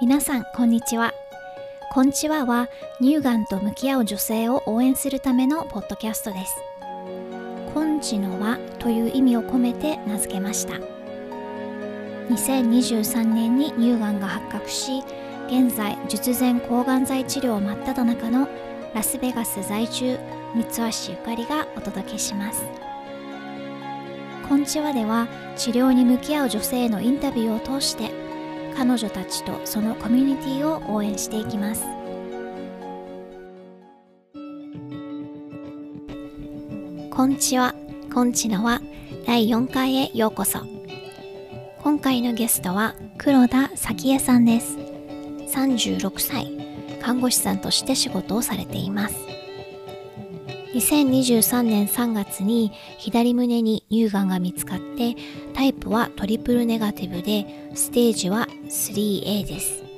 皆さんこんにちは。こんちはは乳がんと向き合う女性を応援するためのポッドキャストです。こんちの輪という意味を込めて名付けました。2023年に乳がんが発覚し現在術前抗がん剤治療真っ只中のラスベガス在住三橋ゆかりがお届けします。こんちはでは治療に向き合う女性へのインタビューを通して彼女たちとそのコミュニティを応援していきます。こんちは、こんちのは第4回へようこそ。今回のゲストは黒田咲江さんです。36歳看護師さんとして仕事をされています。2023年3月に左胸に乳がんが見つかってタイプはトリプルネガティブでステージは 3A です。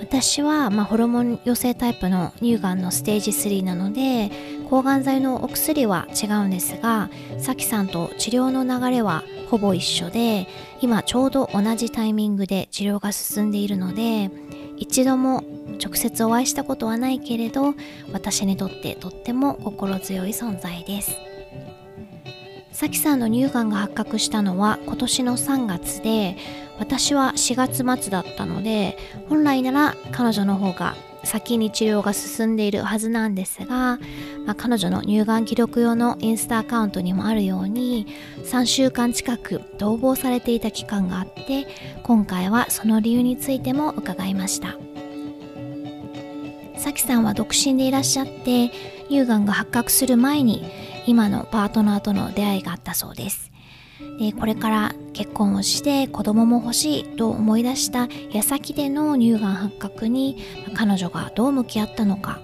私は、まあ、ホルモン陽性タイプの乳がんのステージ3なので抗がん剤のお薬は違うんですがさきさんと治療の流れはほぼ一緒で今ちょうど同じタイミングで治療が進んでいるので一度も直接お会いしたことはないけれど私にとってとっても心強い存在です。さきさんの乳がんが発覚したのは今年の3月で私は4月末だったので本来なら彼女の方が先に治療が進んでいるはずなんですが、まあ、彼女の乳がん記録用のインスタアカウントにもあるように3週間近く逃亡されていた期間があって今回はその理由についても伺いました。さきさんは独身でいらっしゃって乳がんが発覚する前に今のパートナーとの出会いがあったそうです。でこれから結婚をして子供も欲しいと思い出した矢先での乳がん発覚に彼女がどう向き合ったのか。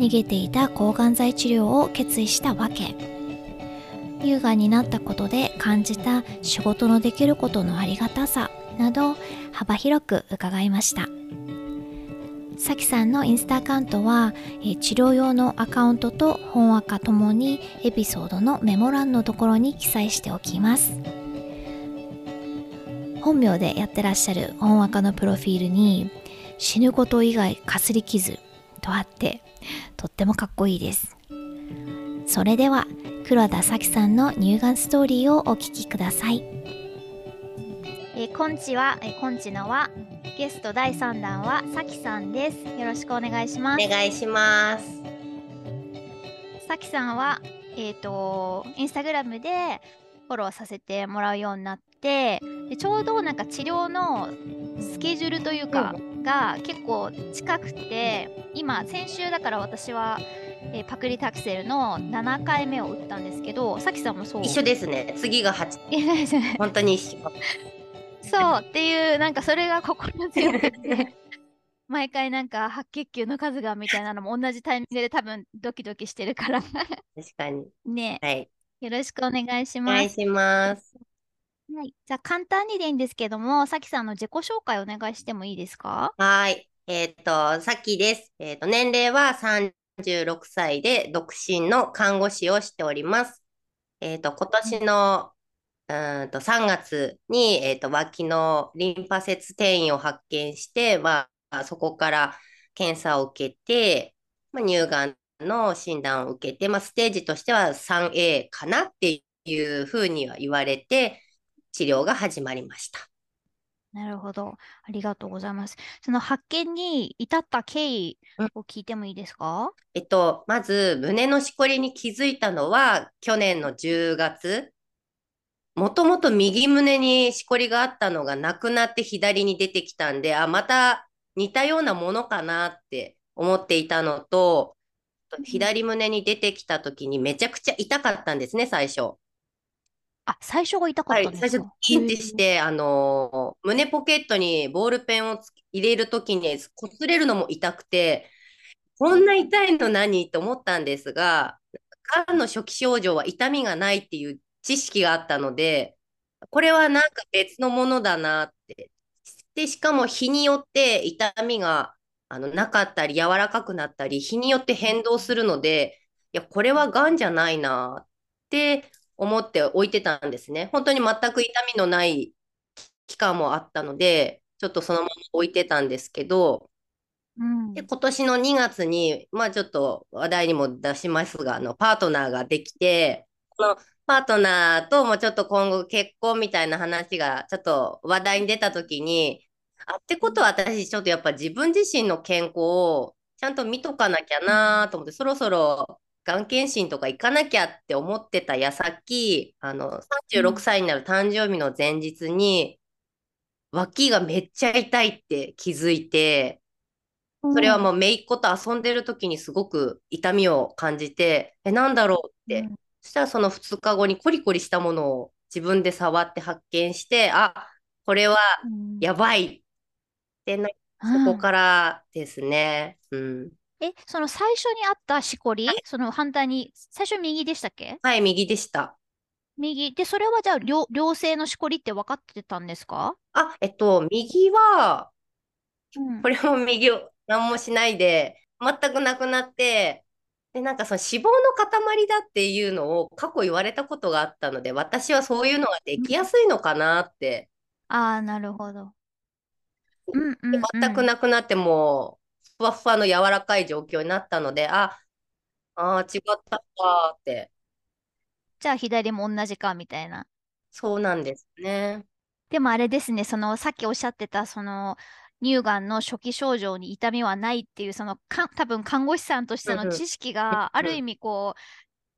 逃げていた抗がん剤治療を決意したわけ。乳がんになったことで感じた仕事のできることのありがたさなど幅広く伺いました。さきさんのインスタアカウントは、え治療用のアカウントと本赤ともにエピソードのメモ欄のところに記載しておきます。本名でやってらっしゃる本赤のプロフィールに死ぬこと以外かすり傷とあってとってもかっこいいです。それでは黒田咲さんの乳がんストーリーをお聞きください。えー、こんちは、えー、こんちのはゲスト第3弾はさきさんですよろしくお願いしますお願いしますさきさんはえっ、ー、とインスタグラムでフォローさせてもらうようになってでちょうどなんか治療のスケジュールというか、うん、が結構近くて今先週だから私はえー、パクリタクセルの7回目を打ったんですけど、さきさんもそう？一緒ですね。次が8。本当に一緒。そうっていうなんかそれが心強くて毎回なんか白血球の数がみたいなのも同じタイミングで多分ドキドキしてるから。確かに。ねはい。よろしくお願いします。お願いします。はい、じゃあ簡単にでいいんですけども、さきさんの自己紹介お願いしてもいいですか？はい。えっ、ー、と、さきです。えっ、ー、と、年齢は36歳で独身の看護師をしております。えっ、ー、と、今年のうんと3月に、えーと、脇のリンパ節転移を発見して、まあ、そこから検査を受けて、まあ、乳がんの診断を受けて、まあ、ステージとしては 3A かなっていうふうには言われて治療が始まりました。なるほど。ありがとうございます。その発見に至った経緯を聞いてもいいですか、うん、えっと、まず胸のしこりに気づいたのは去年の10月もともと右胸にしこりがあったのがなくなって左に出てきたんで、あ、また似たようなものかなって思っていたのと、左胸に出てきた時にめちゃくちゃ痛かったんですね、最初。あ、最初が痛かったんですか、はい、最初、キンってして、あのー、胸ポケットにボールペンを入れる時に擦れるのも痛くて、こんな痛いの何？と思ったんですが、がんの初期症状は痛みがないっていう知識があったので、これはなんか別のものだなって。で、しかも日によって痛みがあのなかったり柔らかくなったり、日によって変動するので、いや、これはがんじゃないなって思って置いてたんですね。本当に全く痛みのない期間もあったので、ちょっとそのまま置いてたんですけど、うん。で、今年の2月に、まあちょっと話題にも出しますが、あの、パートナーができて、このパートナーともちょっと今後結婚みたいな話がちょっと話題に出たときに、あ、ってことは私ちょっとやっぱ自分自身の健康をちゃんと見とかなきゃなと思って、そろそろがん検診とか行かなきゃって思ってた矢先、あの、36うん。歳になる誕生日の前日に、脇がめっちゃ痛いって気づいて、それはもう姪っ子と遊んでる時にすごく痛みを感じて、え、なんだろうって。うん。そしたらその2日後にコリコリしたものを自分で触って発見して、あ、これはうん。やばいってな、そこからですね。うん。え、その最初にあったしこり、その反対に、最初右でしたっけ？はい、右でした。右。で、それはじゃあ良、良性のしこりって分かってたんですか？あ、えっと、右は、うん。これも右を何もしないで、全くなくなって、で、なんかその脂肪の塊だっていうのを過去言われたことがあったので、私はそういうのができやすいのかなって。ああ、なるほど。うんうんでうん。全くなくなってもう、ふわふわの柔らかい状況になったので、あ、あー違ったかって。じゃあ左も同じかみたいな。そうなんですね。でもあれですね、そのさっきおっしゃってた、その乳がんの初期症状に痛みはないっていう、そのか多分看護師さんとしての知識があるうん。意味こう、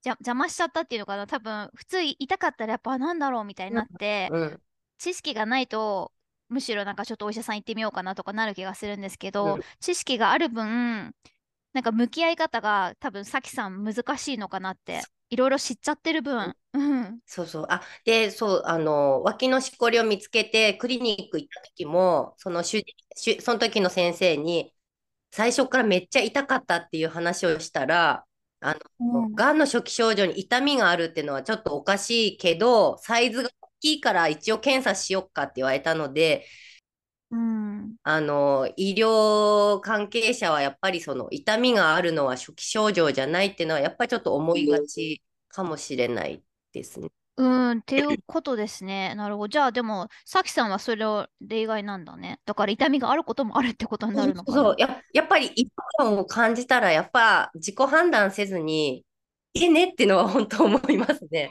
じゃ邪魔しちゃったっていうのかな、多分普通痛かったらやっぱなんだろうみたいになって、うん。知識がないと、むしろなんかちょっとお医者さん行ってみようかなとかなる気がするんですけど、うん。知識がある分、なんか向き合い方が多分さきさん難しいのかなって、いろいろ知っちゃってる分、うん。そうそう。あ、で、そう、あの、脇のしこりを見つけて、クリニック行った時も、そのその時の先生に、最初からめっちゃ痛かったっていう話をしたら、あの、うんがんの初期症状に痛みがあるっていうのはちょっとおかしいけど、サイズが大きいから一応検査しよっかって言われたので、うん。あの、医療関係者はやっぱりその痛みがあるのは初期症状じゃないっていうのはやっぱりちょっと思いがちかもしれないですね。うん、っていうことですね。なるほど。じゃあでも、さきさんはそれを例外なんだね。だから痛みがあることもあるってことになるのかな。そう、や、やっぱり違和感を感じたらやっぱ自己判断せずに、えねっていうのは本当思いますね。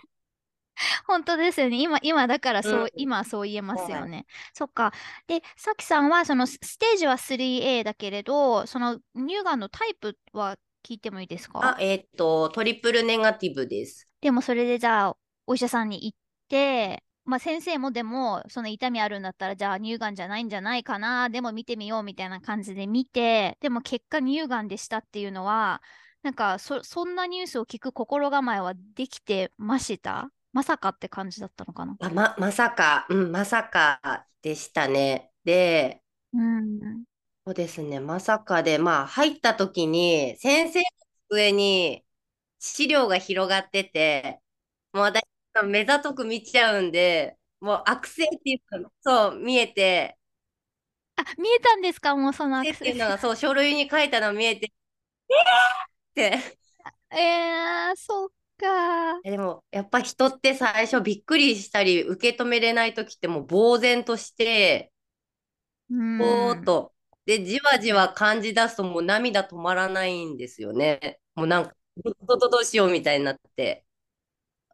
本当ですよね。今、今だからそう、うん今はそう言えますよはいね。そっか。で、さきさんはそのスステージは 3A だけれど、その乳がんのタイプは聞いてもいいですあか、えっと、トリプルネガティブです。でもそれでじゃあ、お医者さんに行って、まあ先生もでも、その痛みあるんだったら、じゃあ乳がんじゃないんじゃないかな、でも見てみようみたいな感じで見て、でも結果乳がんでしたっていうのは、なんかそ、そんなニュースを聞く心構えはできてました？まさかって感じだったのかな？あ、ま、まさか、うん、まさかでしたね。で、うん。そうですね、まさかで、まあ、入った時に、先生の机に資料が広がってて、もう私、目ざとく見ちゃうんで、もう悪性っていうの、そう、見えて、あ、見えたんですか？もうその。悪性。っていうのが、そう、書類に書いたの見えて、えー！って。えー、そっか。えでも、やっぱ人って最初びっくりしたり、受け止めれない時ってもう呆然として、うん。ぼーっと。で、じわじわ感じ出すともう涙止まらないんですよね。もうなんか、どどどうしようみたいになって。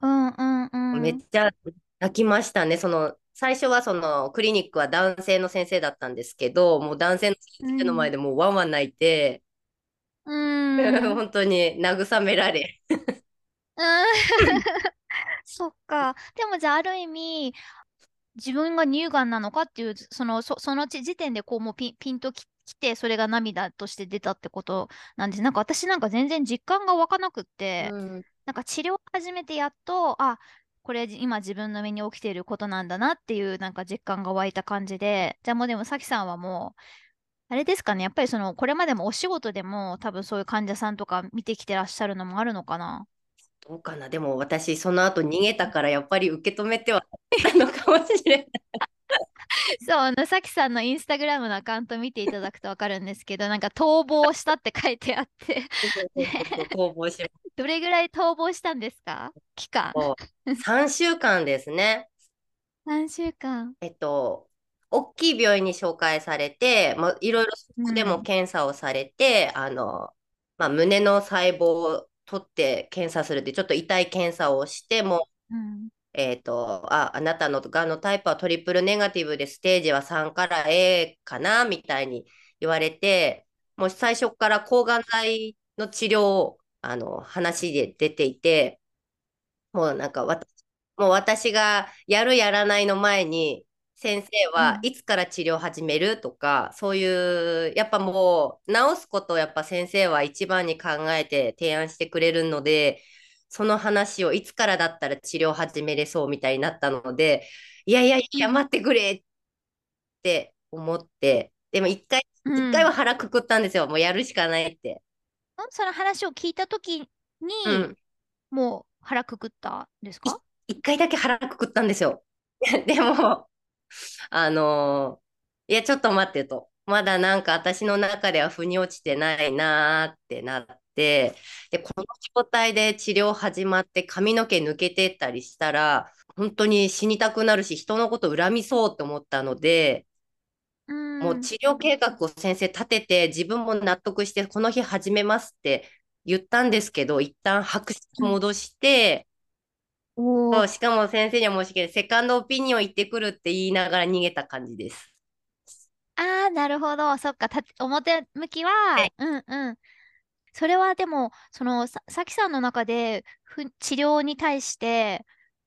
うんうんうん。めっちゃ泣きましたね。その、最初はそのクリニックは男性の先生だったんですけど、もう男性の先生の前でもうワンワン泣いて、うん。本当に慰められ。う んそっか。でもじゃあある意味、自分が乳がんなのかっていう、その、そ、その時時点でこうもうピン、ピンとき、きて、それが涙として出たってことなんです。なんか私なんか全然実感が湧かなくって、うんなんか治療を始めてやっと、あ、これ今自分の身に起きていることなんだなっていうなんか実感が湧いた感じで、じゃあもうでもさきさんはもう、あれですかね、やっぱりその、これまでもお仕事でも多分そういう患者さんとか見てきてらっしゃるのもあるのかな？どうかな。でも私、その後逃げたから、やっぱり受け止めてはたのかもしれない。そう、あの、さきさんのインスタグラムのアカウント見ていただくとわかるんですけど、なんか逃亡したって書いてあって、逃亡しどれぐらい逃亡したんですか？期間。ま3 週間ですね。何週間えっと、大きい病院に紹介されて、まあ、いろいろそこでもうん。検査をされて、あの、まあ、胸の細胞を取って検査するって、ちょっと痛い検査をしても、うん。えっと、あ、あなたのがんのタイプはトリプルネガティブでステージは3から A かなみたいに言われて、もう最初から抗がん剤の治療を、あの、話で出ていて、もうなんか私、もう私がやるやらないの前に、先生うん。はいつから治療始めるとか、そういう、やっぱもう治すことをやっぱ先生は一番に考えて提案してくれるので、その話をいつからだったら治療始めれそうみたいになったので、いやいやいや、待ってくれって思って、でも一回、うん。一回は腹くくったんですよ。もうやるしかないって。その話を聞いたときに、うん。もう腹くくったんですいか一回だけ腹くくったんですよ。でも、あのーいや、ちょっと待ってと。まだなんか私の中では腑に落ちてないなーってなって、で、この状態で治療始まって髪の毛抜けてったりしたら、本当に死にたくなるし、人のこと恨みそうって思ったので、うん。もう治療計画を先生立てて、自分も納得して、この日始めますって言ったんですけど、一旦白紙うん。戻して。そうしかも先生には申し訳ない。セカンドオピニオン行ってくるって言いながら逃げた感じです。ああ、なるほど。そっか。た、表向きはいは、うんうん。それはでも、その、さ、さきさんの中で、ふ、治療に対して、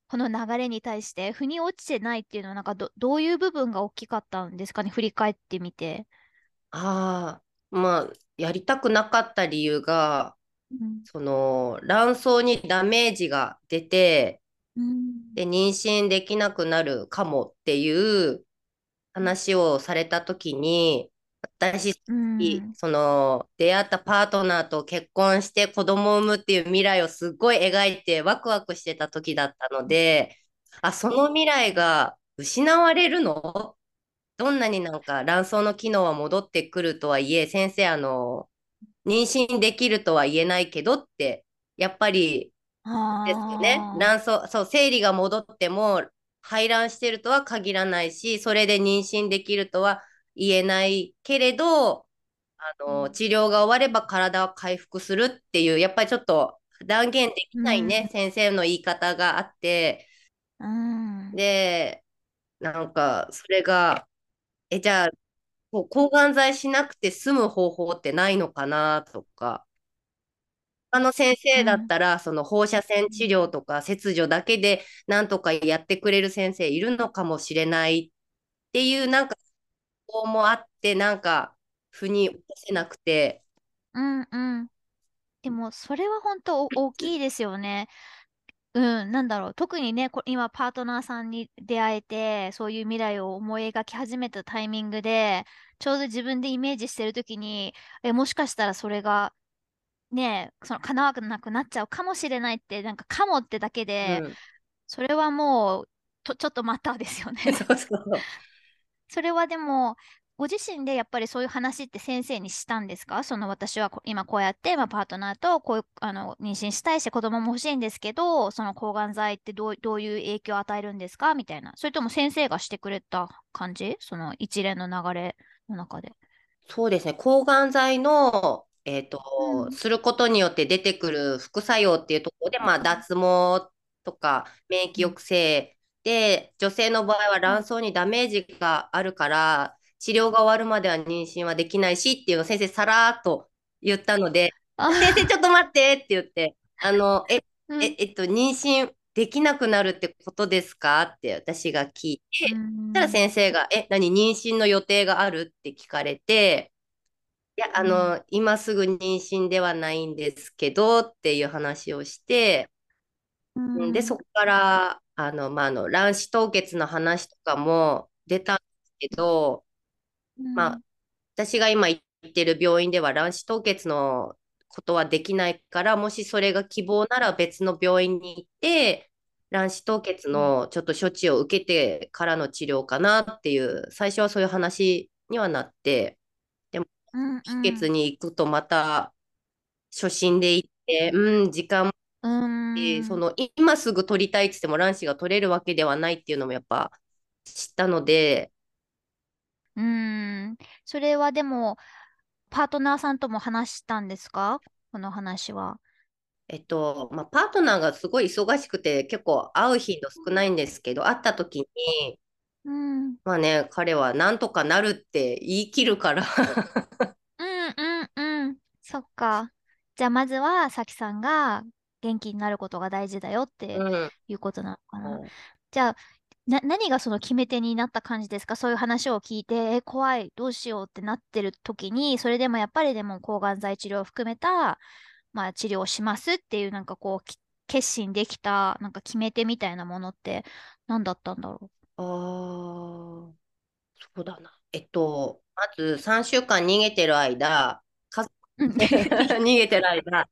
この流れに対して、腑に落ちてないっていうのは、なんかど、どういう部分が大きかったんですかね、振り返ってみて。ああ、まあ、やりたくなかった理由が、うん。その、卵巣にダメージが出て、うん。で、妊娠できなくなるかもっていう話をされたときに、私、うん。その、出会ったパートナーと結婚して子供を産むっていう未来をすっごい描いてワクワクしてた時だったので、あ、その未来が失われるの？どんなになんか卵巣の機能は戻ってくるとはいえ、先生、あの、妊娠できるとは言えないけどって、やっぱりですよね。卵巣、そう、生理が戻っても排卵してるとは限らないし、それで妊娠できるとは言えないけれど、あの、うん治療が終われば体は回復するっていう、やっぱりちょっと断言できうん。ないね、先生の言い方があって、うん。で、なんか、それが、え、じゃあ、抗がん剤しなくて済む方法ってないのかなとか、他の先生だっうん。たら、その放射線治療とか切除だけでなんとかやってくれる先生いるのかもしれないっていう、なんか、こうもあって、なんか、腑に落とせなくて、うん。うんでも、それは本当お大きいですよね。うん、なんだろう。特にね、こ今パートナーさんに出会えて、そういう未来を思い描き始めたタイミングで、ちょうど自分でイメージしてるときに、え、もしかしたらそれがね、その叶わなくなっちゃうかもしれないって、なんかかもってだけで、うん。それはもう、と、ちょっと待ったですよね。そうそうそう。それはでも、ご自身でやっぱりそういう話って先生にしたんですか？その私はこ今こうやって、まあ、パートナーとこういう、あの、妊娠したいし子供も欲しいんですけど、その抗がん剤ってどう、どういう影響を与えるんですか？みたいな。それとも先生がしてくれた感じ？その一連の流れの中で。そうですね、抗がん剤の、えっと、うん。することによって出てくる副作用っていうところで、まあ、脱毛とか免疫うん。抑制で、女性の場合はうん。卵巣にダメージがあるから、治療が終わるまでは妊娠はできないしっていうのを先生さらーっと言ったので、先生ちょっあと待ってって言って、あの、え、え、うん。えっと、妊娠できなくなるってことですか？って私が聞いて、うそしたらん。先生が、え、何、妊娠の予定がある？って聞かれて、いや、あうん。の、今すぐ妊娠ではないんですけどっていう話をして、ううんで、ん。そこから、あの、まあ、あの、卵子凍結の話とかも出たんですけど、まあ、うん。私が今行ってる病院では卵子凍結のことはできないから、もしそれが希望なら別の病院に行って、卵子凍結うんのちょっと処置を受けてからの治療かなっていう、最初はそういう話にはなって、秘訣ん。に行くとまた初診で行って、うん、時間もうし、そん。の今すぐ取りたいって言っても卵子が取れるわけではないっていうのもやっぱ知ったので、それはでも、パートナーさんとも話したんですか？この話は。えっと、まあ、パートナーがすごい忙しくて結構会う頻度少ないんですけど、会った時に、うん。まあね、彼はなんとかなるって言い切るからうんうんうん。そっか。じゃあまずは、さきさんが元気になることが大事だよってうん。いうことなのかな。じゃあ、な、何がその決め手になった感じですか？そういう話を聞いて、え、怖い、どうしようってなってる時に、それでもやっぱりでも抗がん剤治療を含めた、まあ治療をしますっていうなんかこう、き決心できた、なんか決め手みたいなものって何だったんだろああ、そうだな。えっと、まず3週間逃げてる間、家族 逃げてる間、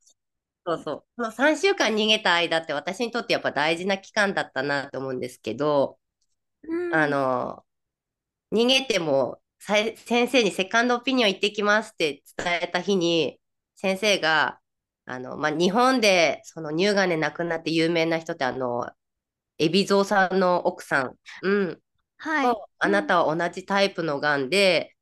そうそう。この3週間逃げた間って私にとってやっぱ大事な期間だったなと思うんですけど、うんあの、逃げても先生にセカンドオピニオン行ってきますって伝えた日に、先生が、あの、まあ、日本でその乳がんで亡くなって有名な人ってあの、海老蔵さんの奥さん、うん、はい。とあなたは同じタイプのがんで、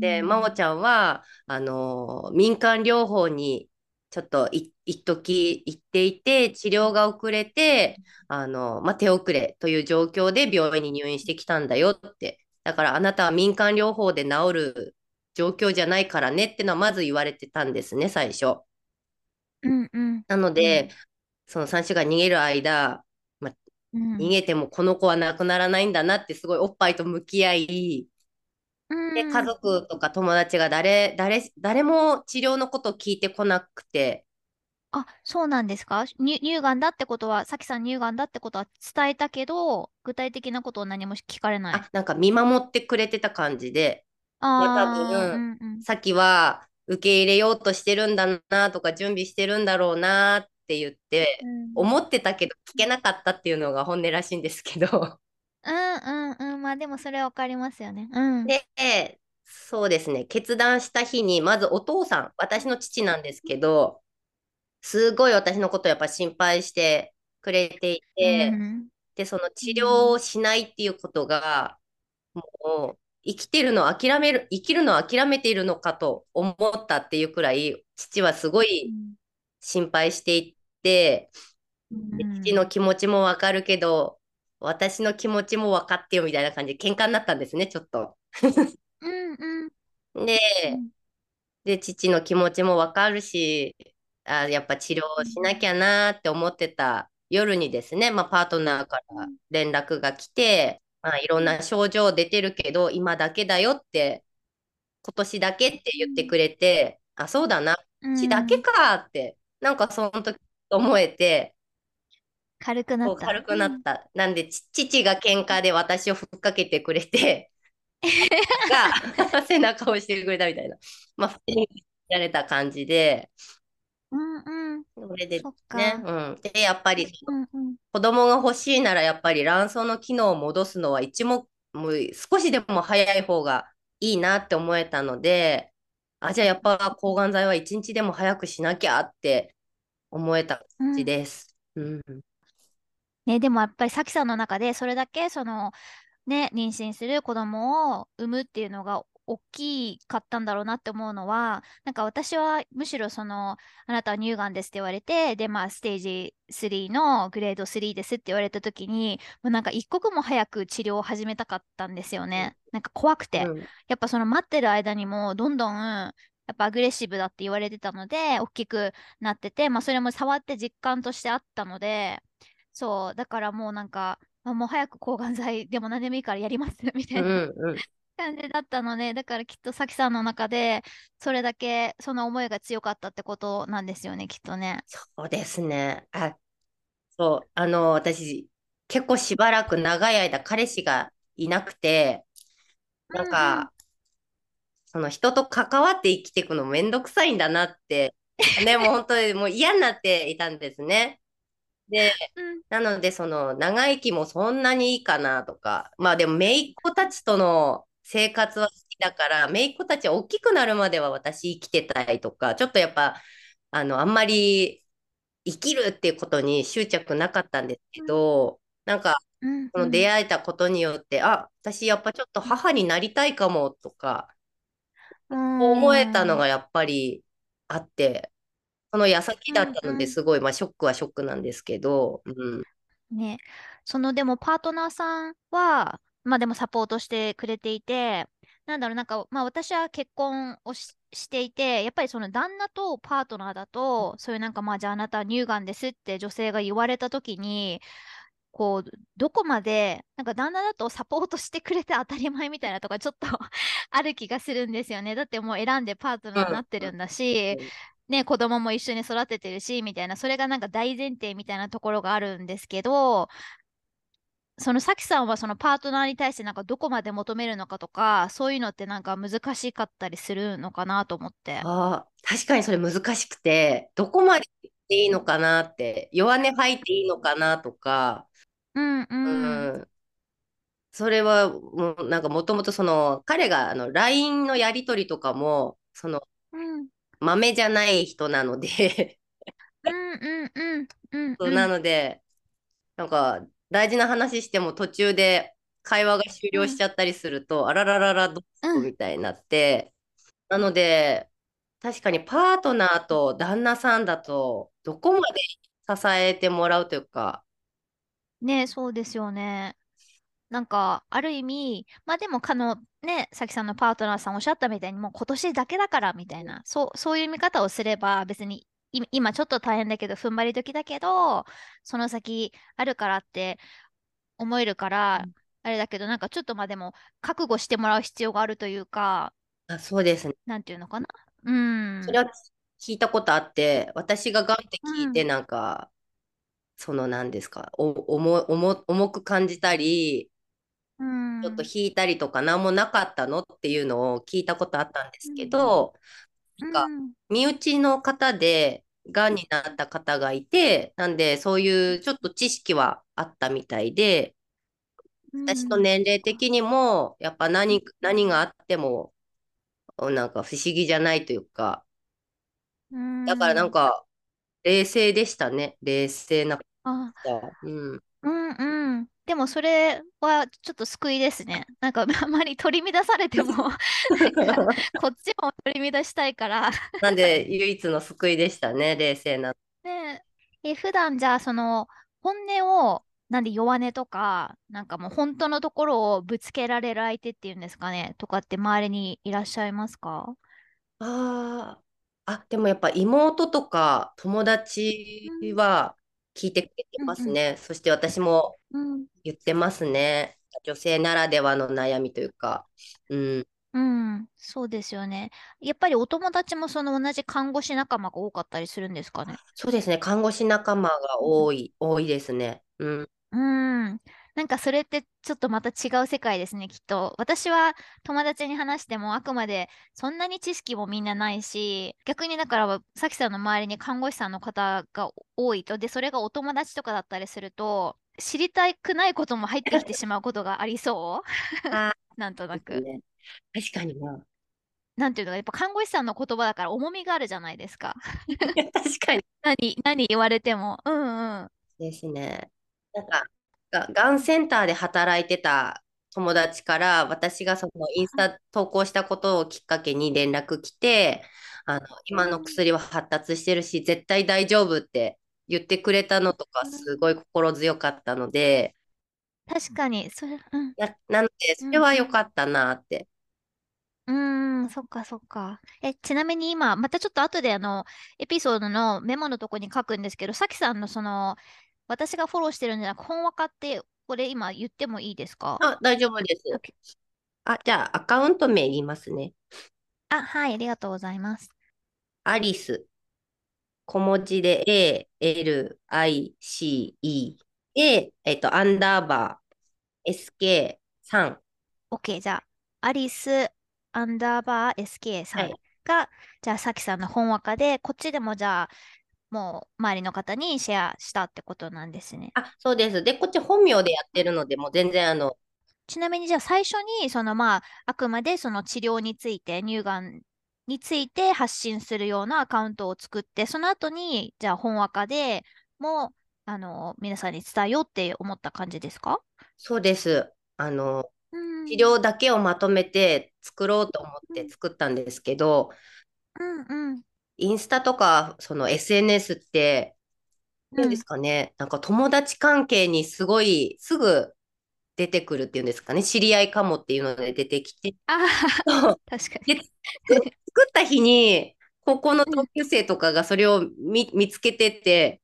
で、うん真央ちゃんは、あの、民間療法にちょっとい一時行っていて、治療が遅れて、あの、まあ、手遅れという状況で病院に入院してきたんだよって。だからあなたは民間療法で治る状況じゃないからねってのはまず言われてたんですね、最初。うんうんなので、その3週間逃げる間、うん。逃げてもこの子は亡くならないんだなってすごいおっぱいと向き合い、で、うん。家族とか友達が誰、誰、誰も治療のことを聞いてこなくて、あ、そうなんですか？乳乳がんだってことは、さきさん乳がんだってことは伝えたけど、具体的なことを何も聞かれない。あ、なんか見守ってくれてた感じで、あー多分うんうん。さっきは受け入れようとしてるんだなとか準備してるんだろうなって言って、うん思ってたけど聞けなかったっていうのが本音らしいんですけど。うんうんうん。まあでもそれはわかりますよね。うん。で、そうですね、決断した日に、まずお父さん、私の父なんですけど、すごい私のことをやっぱ心配してくれていて、うんで、その治療をしないっていうことが、もう生きてるのを諦める、生きるのを諦めているのかと思ったっていうくらい、父はすごい心配していて、父の気持ちもわかるけど、私の気持ちも分かってよみたいな感じで喧嘩になったんですね、ちょっと。うんうん。で、うん。で、父の気持ちもわかるし、あ、やっぱ治療しなきゃなって思ってた夜にですね、まあ、パートナーから連絡が来て、まあ、いろんな症状出てるけど、今だけだよって、今年だけって言ってくれて、あ、そうだな、うん。血だけかって、なんかその時思えて、軽くなった。軽くなった。なんで、ち父が喧嘩で私をふっかけてくれて、が 背中を押してくれたみたいな。まあ、やれた感じで、うんうん。それで。ね、うん。で、やっぱりうんうん。子供が欲しいなら、やっぱり卵巣の機能を戻すのは一目、もう少しでも早い方がいいなって思えたので、あ、じゃあやっぱ抗がん剤は一日でも早くしなきゃって思えた感じです。うん。ね、でもやっぱりさきさんの中でそれだけそのね、妊娠する子供を産むっていうのが大きかったんだろうなって思うのは、なんか私はむしろその、あなたは乳がんですって言われて、で、まあステージ3のグレード3ですって言われた時に、もうなんか一刻も早く治療を始めたかったんですよね。なんか怖くて。うんやっぱその待ってる間にもどんどんやっぱアグレッシブだって言われてたので大きくなってて、まあ、それも触って実感としてあったのでそうだからもうなんか、あもう早く抗がん剤でも何でもいいからやりますみたういなんうん。感じだったのでだからきっとさきさんの中でそれだけその思いが強かったってことなんですよねきっとね。そうですね。あ、そう、あの、私、結構しばらく長い間彼氏がいなくて、なんか、その人と関わって生きていくのめんどくさいんだなって、ね、もう本当にもう嫌になっていたんですね。で、うん。なので、その長生きもそんなにいいかなとか、まあでも、姪っ子たちとの生活は好きだから、姪っ子たち大きくなるまでは私生きてたいとか、ちょっとやっぱ、あの、あんまり生きるっていうことに執着なかったんですけど、なんか、うんこの出会えたことによって、あ、私やっぱちょっと母になりたいかもとか、うん思えたのがやっぱりあって、その矢先だったのですごい、まあ、ショックはショックなんですけど、うん、ね、そのでもパートナーさんは、まあでもサポートしてくれていて、なんだろう、なんか、まあ私は結婚をし、していて、やっぱりその旦那とパートナーだと、そういうなんかまあじゃああなたは乳がんですって女性が言われた時に、こう、どこまで、なんか旦那だとサポートしてくれて当たり前みたいなとかちょっと ある気がするんですよね。だってもう選んでパートナーになってるんだし、ね、子供も一緒に育ててるし、みたいな、それがなんか大前提みたいなところがあるんですけど、そのさきさんはそのパートナーに対してなんかどこまで求めるのかとか、そういうのってなんか難しかったりするのかなと思って。ああ、確かにそれ難しくて、どこまで言っていいのかなって、弱音吐いていいのかなとか、うんう。うん。ん、それはもうなんかもともとその彼があの LINE のやり取りとかもそのうん。豆じゃない人なので。うんうんうんうんうん。そうなのでなんか大事な話しても途中で会話が終了しちゃったりすると、あららららどうしよううんみたいになって、なので確かにパートナーと旦那さんだとどこまで支えてもらうというか、ね、そうですよね。なんか、ある意味、まあでも、かの、ね、さきさんのパートナーさんおっしゃったみたいに、もう今年だけだからみたいな、そう、そういう見方をすれば、別に、い今ちょっと大変だけど、踏ん張り時だけど、その先あるからって思えるから、うんあれだけど、なんかちょっとまあでも、覚悟してもらう必要があるというか、あ、そうですね。なんていうのかな？うん。それは聞いたことあって、私がガンって聞いて、うんなんか、その何ですか、お重く感じたり、うん。ちょっと引いたりとか、何もなかったのっていうのを聞いたことあったんですけど、なんか、うん。身内の方で、がんになった方がいて、なんで、そういうちょっと知識はあったみたいで、私の年齢的にも、やっぱ何、何があっても、なんか不思議じゃないというか、うん、だからなんか、冷静でしたね。冷静なあ、方。うん。うんうん。でもそれはちょっと救いですね。なんか あまり取り乱されても こっちも取り乱したいから。なんで、唯一の救いでしたね。冷静な。ねえ、普段じゃあその本音をなんで弱音とか、なんかもう本当のところをぶつけられる相手っていうんですかね、とかって周りにいらっしゃいますか？ああ、あ、でもやっぱ妹とか友達は聞いてくれてますね。そして私もうん。言ってますね。女性ならではの悩みというか。うん。うん、そうですよね。やっぱりお友達もその同じ看護師仲間が多かったりするんですかね？そうですね。看護師仲間が多い、多いですね。うん。うん。なんかそれってちょっとまた違う世界ですね、きっと。私は友達に話してもあくまでそんなに知識もみんなないし、逆にだからさきさんの周りに看護師さんの方が多いと、で、それがお友達とかだったりすると、知りたくないことも入ってきてしまうことがありそうあ なんとなーく。ね。確かにな。なんていうのか、やっぱ看護師さんの言葉だから重みがあるじゃないですか。確かに。何、何言われても。うんうん。ですね。なんか、ががんセンターで働いてた友達から、私がそのインスタ投稿したことをきっかけに連絡来て、あの、今の薬は発達してるし、絶対大丈夫って言ってくれたのとか、すごい心強かったので、確かに、それ、うん。な、なので、それは良かったなって。うーん、そっかそっか。え、ちなみに今、またちょっと後であの、エピソードのメモのとこに書くんですけど、さきさんのその、私がフォローしてるんじゃなく、本わかって、これ今言ってもいいですか？あ、大丈夫です。あ、じゃあ、アカウント名言いますね。あ、はい、ありがとうございます。アリス。小文字で A、L、I、C、E。で、えっと、アンダーバー、SK、3。OK、じゃあ、アリス、アンダーバー SK さんはいが、じゃあ、さきさんの本わかで、こっちでもじゃあ、もう、周りの方にシェアしたってことなんですね。あ、そうです。で、こっち本名でやってるので、もう全然あの、ちなみにじゃあ最初にそのまああくまでその治療について乳がんについて発信するようなアカウントを作ってその後にじゃあ本赤でもあの皆さんに伝えようって思った感じですか？そうです。あの、うん治療だけをまとめて作ろうと思っって作ったんですけど、うんうん。インスタとかその SNS って、うなんですん。かね、なんか友達関係にすごいすぐ出てくるっていうんですかね、知り合いかもっていうので出てきて、ああ、確かで、に。作った日に、高校の同うん。級生とかがそれを見、見つけてて。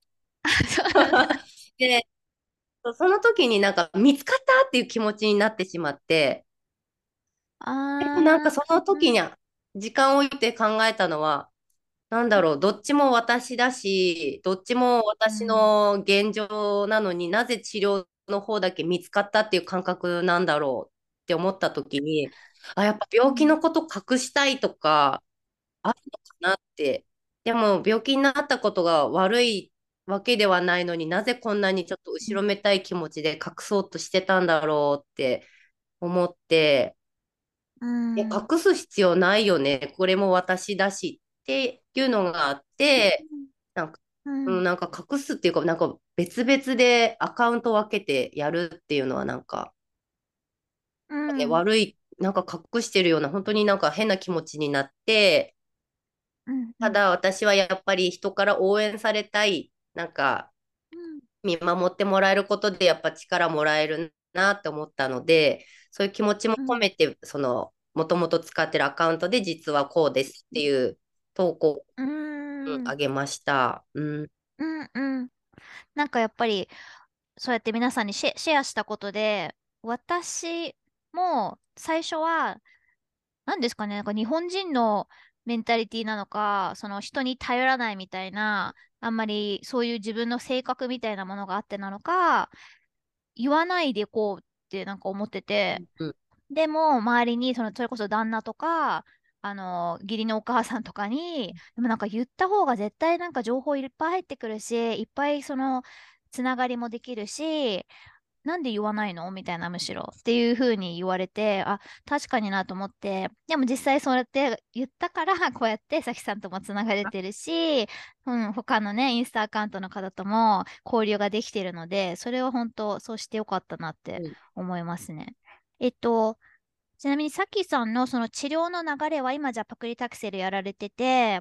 で、その時になんか見つかったっていう気持ちになってしまって、でもなんかああ、そのうん。時に時間を置いて考えたのは、なんだろう、どっちも私だし、どっちもう私ん。の現状なのになぜ治療の方だけ見つかったっていう感覚なんだろうって思った時に、あ、やっぱ病気うん。のこと隠したいとかあるのかなって。でも病気になったことが悪いわけではないのになぜこんなにちょっと後ろめたい気持ちで隠そうとしてたんだろうって思って、うん。隠す必要ないよね。これも私だしっていうのがあって、なんか、う。うんん、なんか隠すっていうか、なんか別々でアカウント分けてやるっていうのはなんか、ね、うん。悪い、なんか隠してるような、本当になんか変な気持ちになって。ただ私はやっぱり人から応援されたい、なんかうん。見守ってもらえることでやっぱ力もらえるなって思ったので、そういう気持ちもうん。込めて、その、もともと使ってるアカウントで実はこうですっていう投稿をううんん。あげました。うん。うん。うん。なんかやっぱり、そうやって皆さんにシェ、シェアしたことで、私も最初は、何ですかね、なんか日本人のメンタリティなのか、その人に頼らないみたいな、あんまりそういう自分の性格みたいなものがあってなのか、言わないでこうってなんか思ってて、うん。でも周りにその、それこそ旦那とか、あの、義理のお母さんとかに、でもなんか言った方が絶対なんか情報いっぱい入ってくるし、いっぱいその、つながりもできるし、なんで言わないの？みたいなむしろっていう風に言われて、あ、確かになと思って、でも実際そうやって言ったから、こうやってさきさんともつながれてるし、うん、他のね、インスタアカウントの方とも交流ができてるので、それは本当そうしてよかったなってうん。思いますね。えっと、ちなみにさきさんのその治療の流れは今じゃパクリタクセルやられてて、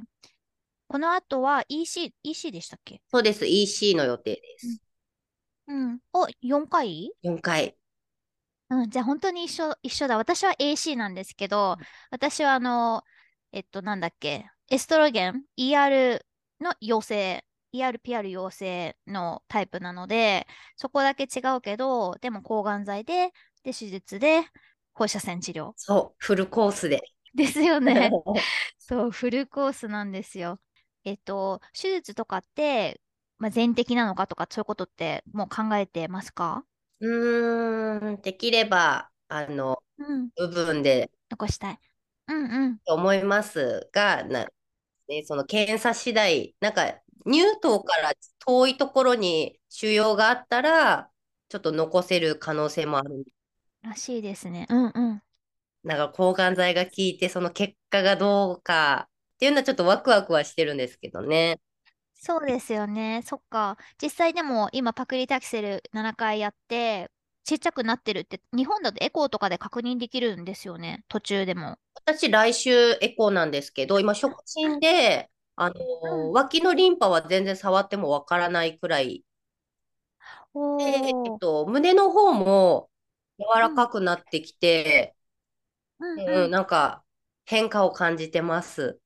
この後は EC、EC でしたっけ？そうです。EC の予定でうんす。うん。お、4回？4回。うん、じゃあ本当に一緒、一緒だ。私は AC なんですけど、私はあの、えっと、なんだっけ、エストロゲン、ER の陽性、ERPR 陽性のタイプなので、そこだけ違うけど、でも抗がん剤で、で、手術で、放射線治療。そう、フルコースで。ですよね。そう、フルコースなんですよ。えっと、手術とかって、まあ、全摘なのかとか、そういうことってもう考えてますか？うーん、できれば、あの、うん、部分で残したい。うんうん。と思いますが、な、ね、その検査次第、なんか乳頭から遠いところに腫瘍があったら、ちょっと残せる可能性もある。らしいですね。うんうん。なんか抗がん剤が効いて、その結果がどうかっていうのはちょっとワクワクはしてるんですけどね。そうですよね。そっか。実際でも今パクリタキセル7回やって、ちっちゃくなってるって、日本だとエコーとかで確認できるんですよね。途中でも。私、来週エコーなんですけど、今、触診で、あのうん脇のリンパは全然触ってもわからないくらいえっー。と、胸の方も柔らかくなってきて、うんうんうん。なんか変化を感じてます。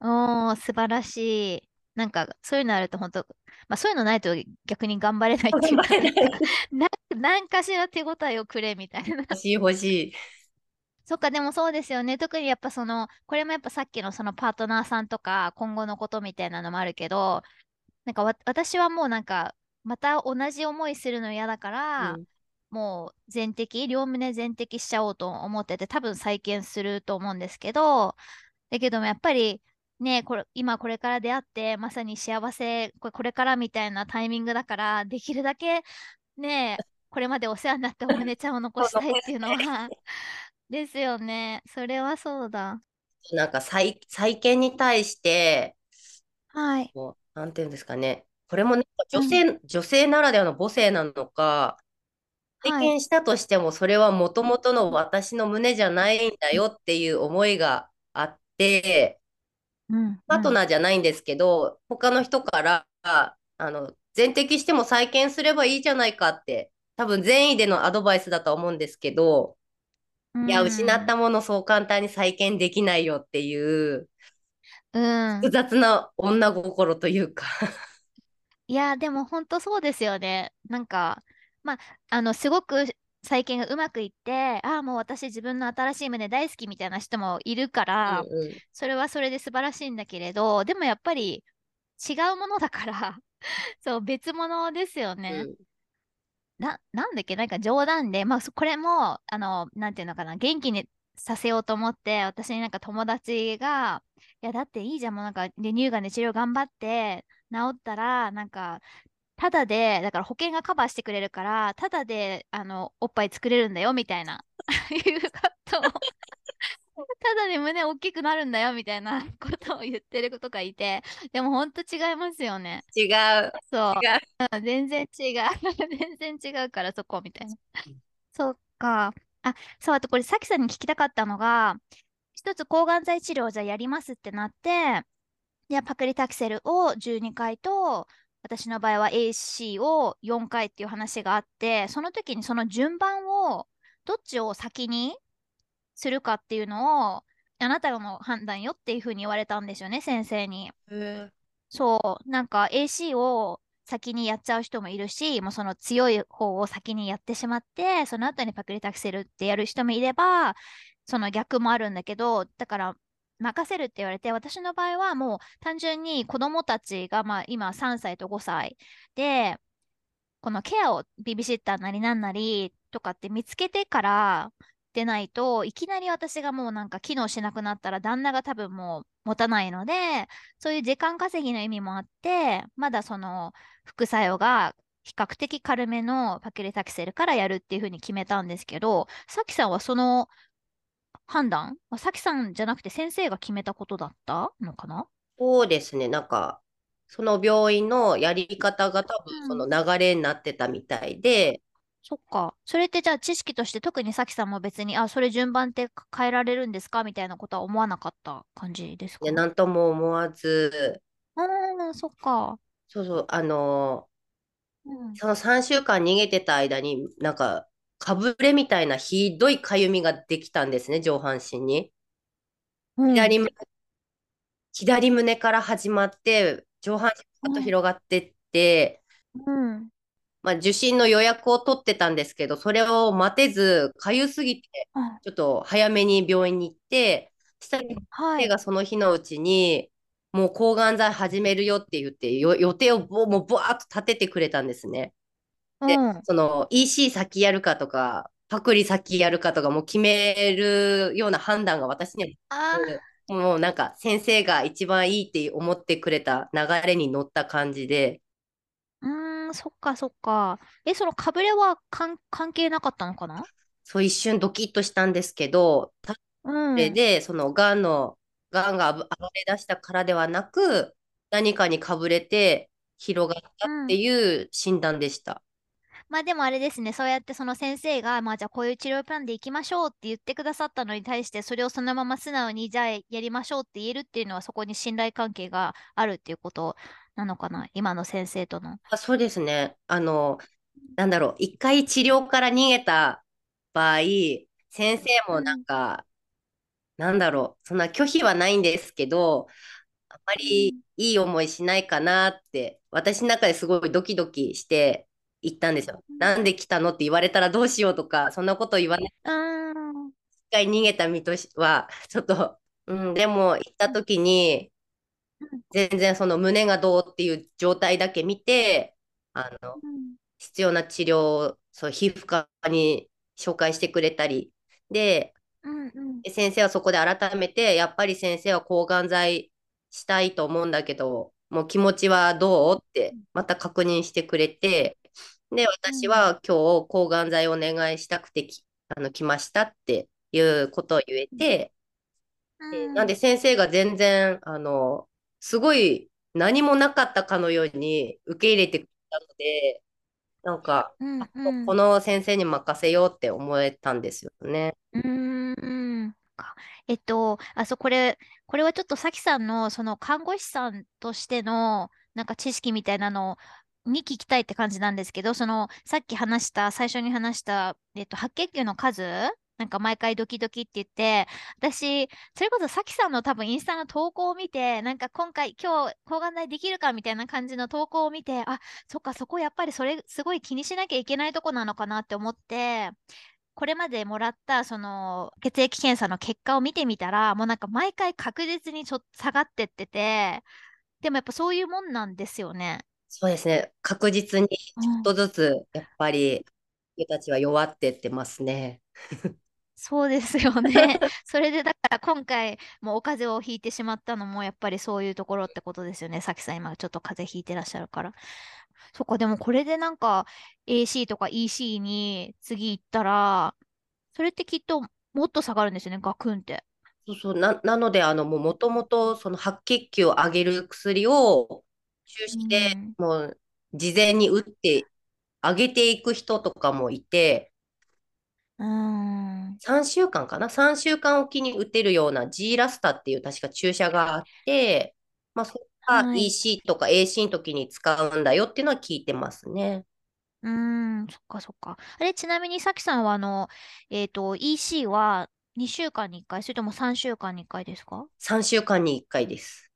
おー、素晴らしい。なんか、そういうのあると本当、まあそういうのないと逆に頑張れないっていうか、なんか、しら手応えをくれみたいな。欲しい欲しい。そっか、でもそうですよね。特にやっぱその、これもやっぱさっきのそのパートナーさんとか、今後のことみたいなのもあるけど、なんかわ、私はもうなんか、また同じ思いするの嫌だから、うんもう全摘、両胸全摘しちゃおうと思ってて、多分再建すると思うんですけど、だけどもやっぱり、ね、これ、今これから出会って、まさに幸せ、これ、これからみたいなタイミングだから、できるだけ、ね、これまでお世話になったお胸ちゃんを残したいっていうのは、ですよね。それはそうだ。なんか再、再建に対して、はい。こうなんていうんですかね。これも女性、女性ならではの母性なのか、体はい。験したとしても、それはもともとの私の胸じゃないんだよっていう思いがあって、うんパートうん。ナーじゃないんですけど、他の人から、あの、全摘しても再建すればいいじゃないかって、多分善意でのアドバイスだと思うんですけど、ういや、失っん。たものそう簡単に再建できないよっていう、うん。複雑な女心というか いや、でも本当そうですよね。なんか、まあ、あの、すごく再建がうまくいって、ああ、もう私自分の新しい胸大好きみたいな人もいるかうんら、うそれはそれで素晴らしいんだけれど、でもやっぱり違うものだから そう、別物ですよん。うね。ん。な、なんだっけ、なんか冗談で、まあ、そこれも、あの、なんていうのかな、元気にさせようと思って、私になんか友達が、いや、だっていいじゃん、もうなんか、で乳がんで治療頑張って、治ったら、なんか、ただで、だから保険がカバーしてくれるから、ただで、あの、おっぱい作れるんだよ、みたいな、いうことを ただで胸大きくなるんだよ、みたいなことを言ってる子とかいて、でも本当違いますよね。違う。そう。違う。うん全然違う。全然違うからそこみたいな。そっか。あ、そう、あとこれ、さきさんに聞きたかったのが、一つ抗がん剤治療じゃやりますってなって、じゃあパクリタキセルを12回と、私の場合は AC を4回っていう話があって、その時にその順番を、どっちを先にするかっていうのを、あなたの判断よっていうふうに言われたんですよね、先生に。そう、なんか AC を先にやっちゃう人もいるし、もうその強い方を先にやってしまって、その後にパクリタキセルってやる人もいれば、その逆もあるんだけど、だから任せるって言われて、私の場合はもう単純に子供たちがまあ今3歳と5歳で、このケアをビビシッターなりなんなりとかって見つけてからでないといきなり私がもうなんか機能しなくなったら旦那が多分もう持たないのでそういう時間稼ぎの意味もあってまだその副作用が比較的軽めのパキレタキセルからやるっていうふうに決めたんですけどさきさんはその判断？さきさんじゃなくて先生が決めたことだった？のかな？そうですね。なんか、その病院のやり方が多分そうんの流れになってたみたいで、そっか。それってじゃあ知識として特にさきさんも別に、あ、それ順番って変えられるんですか？みたいなことは思わなかった感じですね、かなんとも思わず、ああー、そっか。そうそう、あのうん。その3週間逃げてた間に、なんか、かぶれみたいなひどいかゆみができたんですね、上半身に。うん。左胸、左胸から始まって、上半身が。広がってって、うん。まあ、受診の予約を取ってたんですけど、それを待てず、かゆすぎて、あちょっと早めに病院に行って、したら先はい。生がその日のうちに、もう抗がん剤始めるよって言って、よ予定をぼもうぶわーっと立ててくれたんですね。うで、ん。その EC 先やるかとか、パクリ先やるかとかも決めるような判断が私にはもうなんか先生が一番いいって思ってくれた流れに乗った感じで、ー、うーん、そっかそっか。え、そのかぶれは関係なかったのかな？そう一瞬ドキッとしたんですけど、うん。れで、そのがんの、がんが暴暴れ出したからではなく、何かにかぶれて広がったってうん。いう診断でした。まあでもあれですね、そうやってその先生が、まあじゃあこういう治療プランでいきましょうって言ってくださったのに対して、それをそのまま素直にじゃあやりましょうって言えるっていうのは、そこに信頼関係があるっていうことなのかな、今の先生との。あ、そうですね。あの、なんだろう、一回治療から逃げた場合、先生もなんうん。か、なんだろう、そんな拒否はないんですけど、あまりうん。いい思いしないかなって、私の中ですごいドキドキして行ったんですよ。うんなんで来たの？って言われたらどうしようとか、そんなこと言わない。一回逃げた身としは、ちょっと、うん、でも行った時に、全然その胸がどうっていう状態だけ見て、あの、必要な治療をそう皮膚科に紹介してくれたり、で、うんうん。で先生はそこで改めて、やっぱり先生は抗がん剤したいと思うんだけど、もう気持ちはどう？ってまた確認してくれて、で、私うんは今日抗がん剤をお願いしたくてき、あの、来ましたっていうことを言えて、でなんで先生が全然、あの、すごい何もなかったかのように受け入れてくれたので、なんか、うんあうん。この先生に任せようって思えたんですよね。うーん。かえっと、あ、そう、これ、これはちょっとさきさんの、その看護師さんとしての、なんか知識みたいなのに聞きたいって感じなんですけど、その、さっき話した、最初に話した、えっと、白血球の数なんか毎回ドキドキって言って、私、それこそさきさんの多分インスタの投稿を見て、なんか今回、今日、抗がん剤できるかみたいな感じの投稿を見て、あ、そっか、そこやっぱりそれ、すごい気にしなきゃいけないとこなのかなって思って、これまでもらったその血液検査の結果を見てみたら、もうなんか毎回確実にちょっと下がってってて、でもやっぱそういうもんなんですよね。そうですね。確実にちょっとずつ、やっぱり、人たちは弱ってってますね。そうですよね。それでだから今回もうお風邪をひいてしまったのもやっぱりそういうところってことですよね。さきさん今ちょっと風邪ひいてらっしゃるから。そっか、でもこれでなんか AC とか EC に次行ったら、それってきっともっと下がるんですよね、ガクンって。そうそう。な、なので、あの、もう、もともと、その白血球を上げる薬を、中う止でん。もう、事前に打ってあげていく人とかもいて、うーん。3週間かな ?3 週間おきに打てるような G ラスタっていう確か注射があって、まあ、それがはい。EC とか AC の時に使うんだよっていうのは聞いてますね。うーん、そっかそっか。あれ、ちなみにさきさんはあの、えっと、EC は2週間に1回、それとも3週間に1回ですか？3週間に1回です。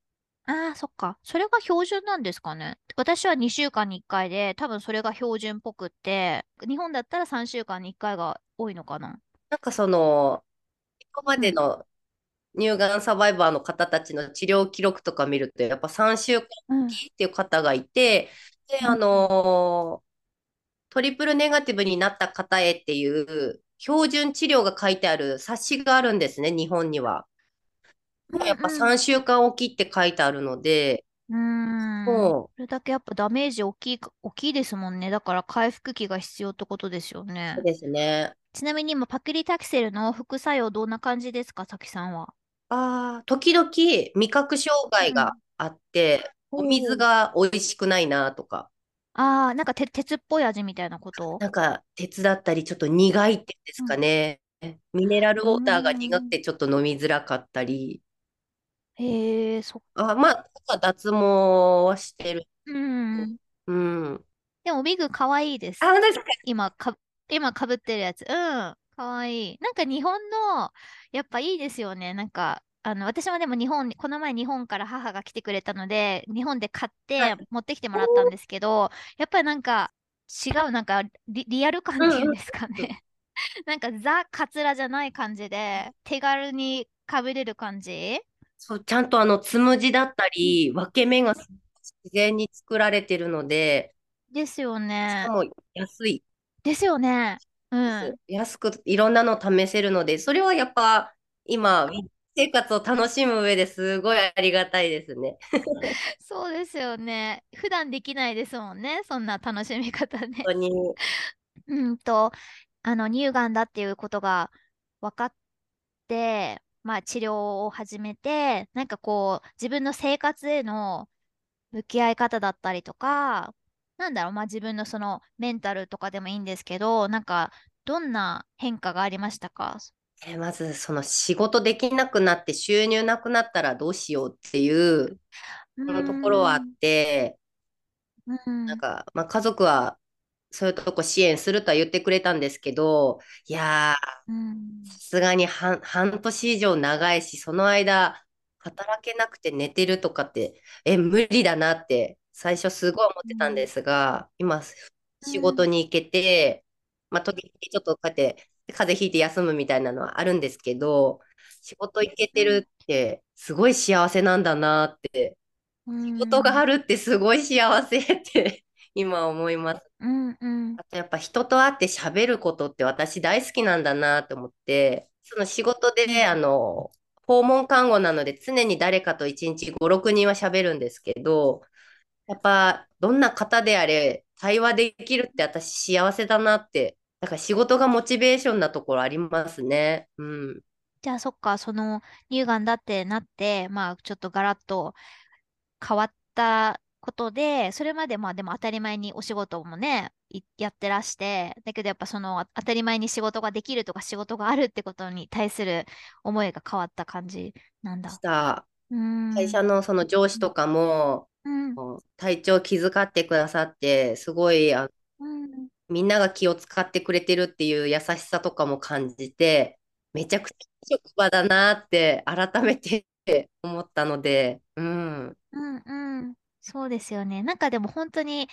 ああ、そっか。それが標準なんですかね。私は2週間に1回で、多分それが標準っぽくって、日本だったら3週間に1回が多いのかな。なんかその、今まうん、での乳がんサバイバーの方たちの治療記録とか見ると、やっぱ3週間うん、っていう方がいて、で、あうん、のートリプルネガティブになった方へっていう標準治療が書いてある冊子があるんですね、日本には。うん、やっぱうん。3週間おきって書いてあるので、うーん。もそれだけやっぱダメージ大きいか、大きいですもんね。だから回復期が必要ってことですよう、そうね。ですね。ちなみに今、パクリタキセルの副作用どんな感じですか、さきさんは？ああ、時々味覚障害がうん。あって、お水おー。が美味しくないなとか、ああ、なんかて鉄っぽい味みたいなこと？なんか鉄だったりちょっと苦いってですうん。かね。ミネラルウォーターが苦くん。てちょっと飲みづらかったり。へえ、そっあ、まあ、脱毛はしてる。うん。うん。でも、ウィグかわいいであ、す。本当ですか？今か、今かぶってるやつ。うん。かわいい。なんか日本の、やっぱいいですよね。なんか、あの、私もでも日本に、この前日本から母が来てくれたので、日本で買っはい。て持ってきてもらったんですけど、やっぱりなんか違う、なんかリ、リアル感っていうんですかね。なんかザ・カツラじゃない感じで、手軽にかぶれる感じ。そう、ちゃんとあの、つむじだったうんり、分け目が自然に作られてるので、ですよしかね。も安いですよね。うです。ん。安くいろんなの試せるので、それはやっぱ今、生活を楽しむ上ですごいありがたいですね。そうですよね。普段できないですもんね。そんな楽しみ方ね。本当に。うんと、あの、乳がんだっていうことが分かって、まあ治療を始めて、なんかこう、自分の生活への向き合い方だったりとか、なんだろう、まあ自分のそのメンタルとかでもいいんですけど、なんか、どんな変化がありましたか？えまず、その仕事できなくなって収入なくなったらどうしようっていううそのところはあっん。て、うん。なんか、まあ、家族はそういうとこ支援するとは言ってくれたんですけど、いやー、うん。さすがに半、半年以上長いし、その間、働けなくて寝てるとかって、え、無理だなって、最初すごい思ってたんですが、今、仕事に行けて、まあ、時々ちょっとこうやって、風邪ひいて休むみたいなのはあるんですけど、仕事行けてるって、すごい幸せなんだなって、うん。仕事があるってすごい幸せって今思います。うん。うん。あとやっぱ人と会って喋ることって私大好きなんだなって思って、その仕事うで、あん。の、訪問看護なので常に誰かと1日5、6人は喋るんですけど、やっぱどんな方であれ対話できるって私幸せだなって、だから仕事がモチベーションなところありますね。うん。じゃあそっか、その乳がんだってなって、まあちょっとガラッと変わったことで、それまでまあでも当たり前にお仕事もね、やってらして、だけどやっぱその当たり前に仕事ができるとか仕事があるってことに対する思いが変わった感じなんだ。した。会社のその上司とかも、うん、体調気遣ってくださって、すごいあ、うん、みんなが気を使ってくれてるっていう優しさとかも感じて、めちゃくちゃ職場だなって改めて思ったので、うん。うんうん。そうですよね。なんかでも本当に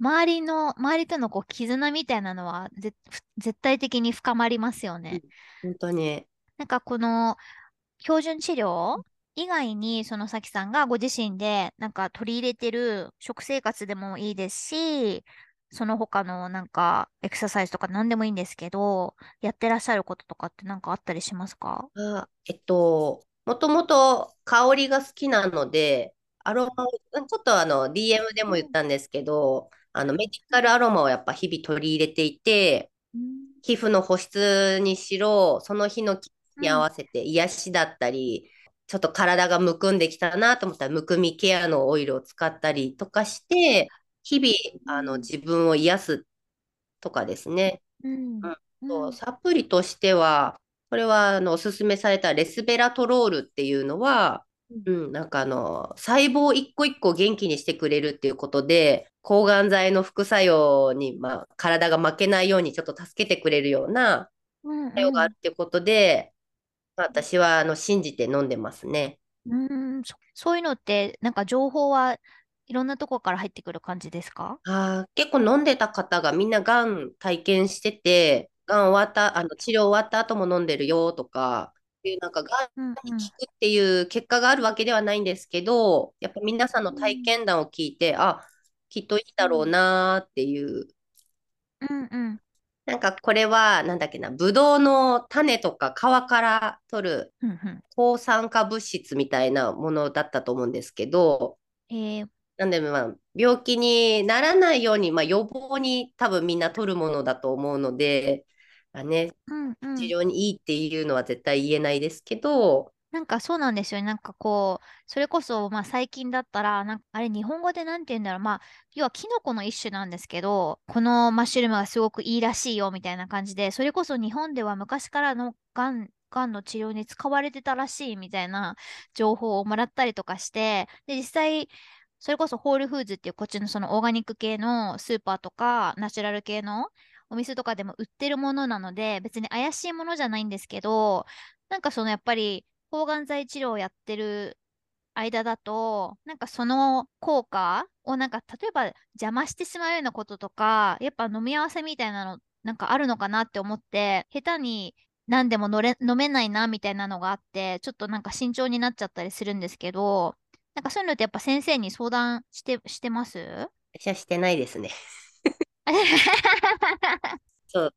周りの、周りとのこう絆みたいなのは絶対的に深まりますよね。本当に。なんかこの標準治療以外に、そのさきさんがご自身でなんか取り入れてる食生活でもいいですし、その他のなんかエクササイズとか何でもいいんですけど、やってらっしゃることとかって何かあったりしますか？あえっと、もともと香りが好きなので、アロマを、ちょっとあの DM でも言ったんですけど、あのメディカルアロマをやっぱ日々取り入れていて、皮膚の保湿にしろ、その日の気に合わせて癒しだったり、ちょっと体がむくんできたなと思ったら、むくみケアのオイルを使ったりとかして、日々あの自分を癒すとかですね。うん、うん、サプリとしては、これはあのおすすめされたレスベラトロールっていうのは、うん、なんかあの細胞一個一個元気にしてくれるっていうことで抗がん剤の副作用に、まあ、体が負けないようにちょっと助けてくれるような作用があるっていうことで、うんうん、私はあの信じて飲んでますね。うんそういうのってなんか情報はいろんなとこから入ってくる感じですか？あ結構飲んでた方がみんながん体験しててがん終わった、あの治療終わった後も飲んでるよとか、いうなんかがんに効くっていう結果があるわけではないんですけど、やっぱ皆さんの体験談を聞いて、あ、きっといいだろうなっていう。うんうん。なんかこれは、なんだっけな、ブドウの種とか皮から取る抗酸化物質みたいなものだったと思うんですけど、えー、なんで、まあ、病気にならないように、まあ、予防に多分みんな取るものだと思うので、がね、うんうん、治療にいいっていうのは絶対言えないですけど、なんかそうなんですよね。なんかこう、それこそ、まあ最近だったら、なんかあれ日本語でなんて言うんだろう。まあ、要はキノコの一種なんですけど、このマッシュルームがすごくいいらしいよみたいな感じで、それこそ日本では昔からのがん、がんの治療に使われてたらしいみたいな情報をもらったりとかして、で、実際、それこそホールフーズっていうこっちのそのオーガニック系のスーパーとかナチュラル系のお店とかでも売ってるものなので、別に怪しいものじゃないんですけど、なんかそのやっぱり抗がん剤治療をやってる間だと、なんかその効果をなんか例えば邪魔してしまうようなこととか、やっぱ飲み合わせみたいなのなんかあるのかなって思って、下手に何でものれ飲めないなみたいなのがあって、ちょっとなんか慎重になっちゃったりするんですけど、なんかそういうのってやっぱ先生に相談してしてます？私はしてないですね。そう。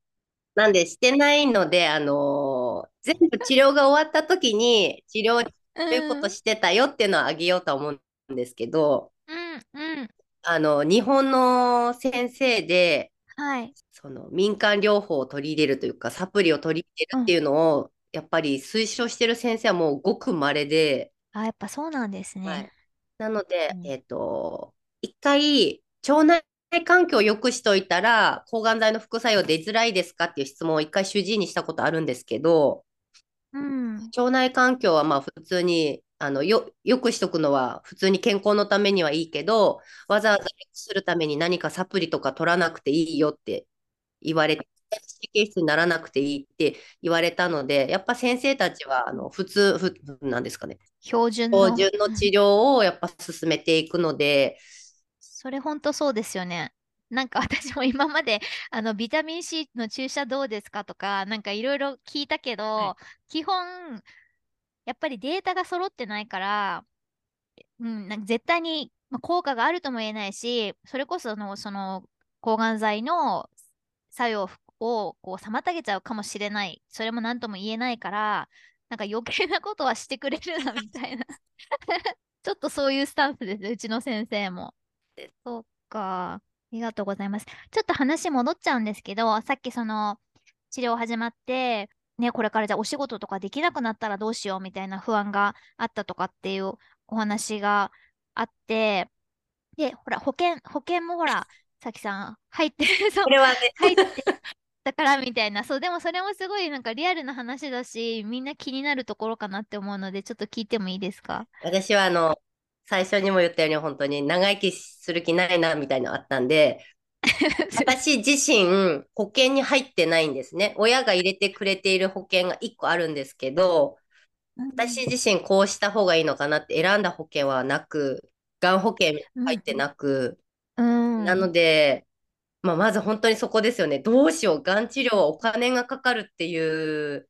なんで、してないので、あのー、全部治療が終わった時に、治療こういうことしてたよっていうのをあげようと思うんですけど、うんうん、あの、日本の先生で、はい、その民間療法を取り入れるというか、サプリを取り入れるっていうのを、うん、やっぱり推奨してる先生はもうごく稀で、あ、やっぱそうなんですね。はい、なので、うん、えっ、ー、と、一回、腸内環境を良くしといたら、抗がん剤の副作用出づらいですかっていう質問を一回主治医にしたことあるんですけど、うん、腸内環境はまあ普通にあのよよくしとくのは普通に健康のためにはいいけど、わざわざ良くするために何かサプリとか取らなくていいよって言われて、神経質にならなくていいって言われたので、やっぱ先生たちはあの普通、ふなんですかね、標準の。標準の治療をやっぱ進めていくので、それ本当そうですよね。なんか 私も今まであのビタミン C の注射どうですかとかなんかいろいろ聞いたけど、はい、基本やっぱりデータが揃ってないから、うん、なんか絶対に、ま効果があるとも言えないしそれこそのその抗がん剤の作用をこう妨げちゃうかもしれないそれも何とも言えないからなんか余計なことはしてくれるなみたいな ちょっとそういうスタンスですうちの先生も。そっか。ありがとうございます。ちょっと話戻っちゃうんですけど、さっきその治療始まって、ね、これからじゃあお仕事とかできなくなったらどうしようみたいな不安があったとかっていうお話があって、で、ほら、保険、保険もほら、さきさん、入ってる、そうこ、れはね、入ってたからみたいな。そう、でもそれもすごいなんかリアルな話だし、みんな気になるところかなって思うので、ちょっと聞いてもいいですか？私はあの、最初にも言ったように本当に長生きする気ないなみたいなのあったんで、私自身保険に入ってないんですね。親が入れてくれている保険が1個あるんですけど、私自身こうした方がいいのかなって選んだ保険はなく、がん保険入ってなく、うん。なので、まあ、まず本当にそこですよね。どうしよう、がん治療はお金がかかるっていう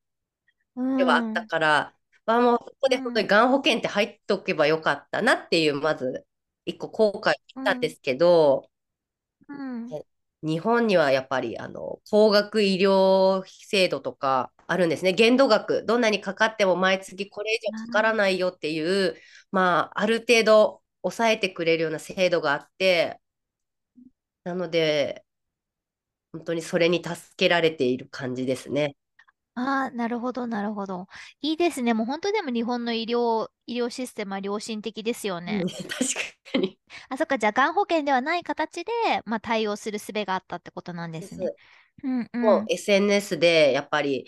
ではあったから、まあ、もうそこで本当にがん保険って入っておけばよかったなっていう、まず一個後悔したんですけど、うん。日本にはやっぱりあの高額医療制度とかあるんですね。限度額、どんなにかかっても毎月これ以上かからないよっていう、まあ、ある程度抑えてくれるような制度があって、なので、本当にそれに助けられている感じですね。ああ、なるほど、なるほど。いいですね。もう本当でも日本の医療、医療システムは良心的ですよね。うん確かに。あ、そっか、じゃあ、がん保険ではない形で、まあ、対応する術があったってことなんですね。うんうん。もう SNS でやっぱり、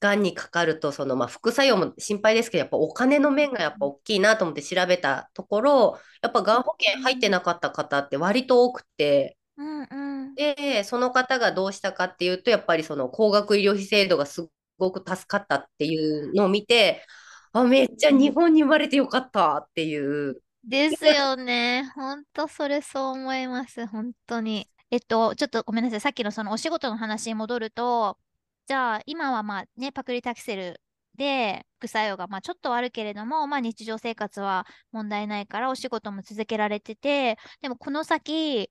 がんにかかると、そのまあ副作用も心配ですけど、やっぱお金の面がやっぱ大きいなと思って調べたところ、やっぱがん保険入ってなかった方って割と多くて、うんうん。で、その方がどうしたかっていうと、やっぱりその高額医療費制度がすごく助かったっていうのを見て、あ、めっちゃ日本に生まれてよかったっていう。ですよね。本当それそう思います。本当に。えっと、ちょっとごめんなさい。さっきのそのお仕事の話に戻ると、じゃあ今はまあね、パクリタキセルで副作用がまあちょっとあるけれども、まあ日常生活は問題ないからお仕事も続けられてて、でもこの先、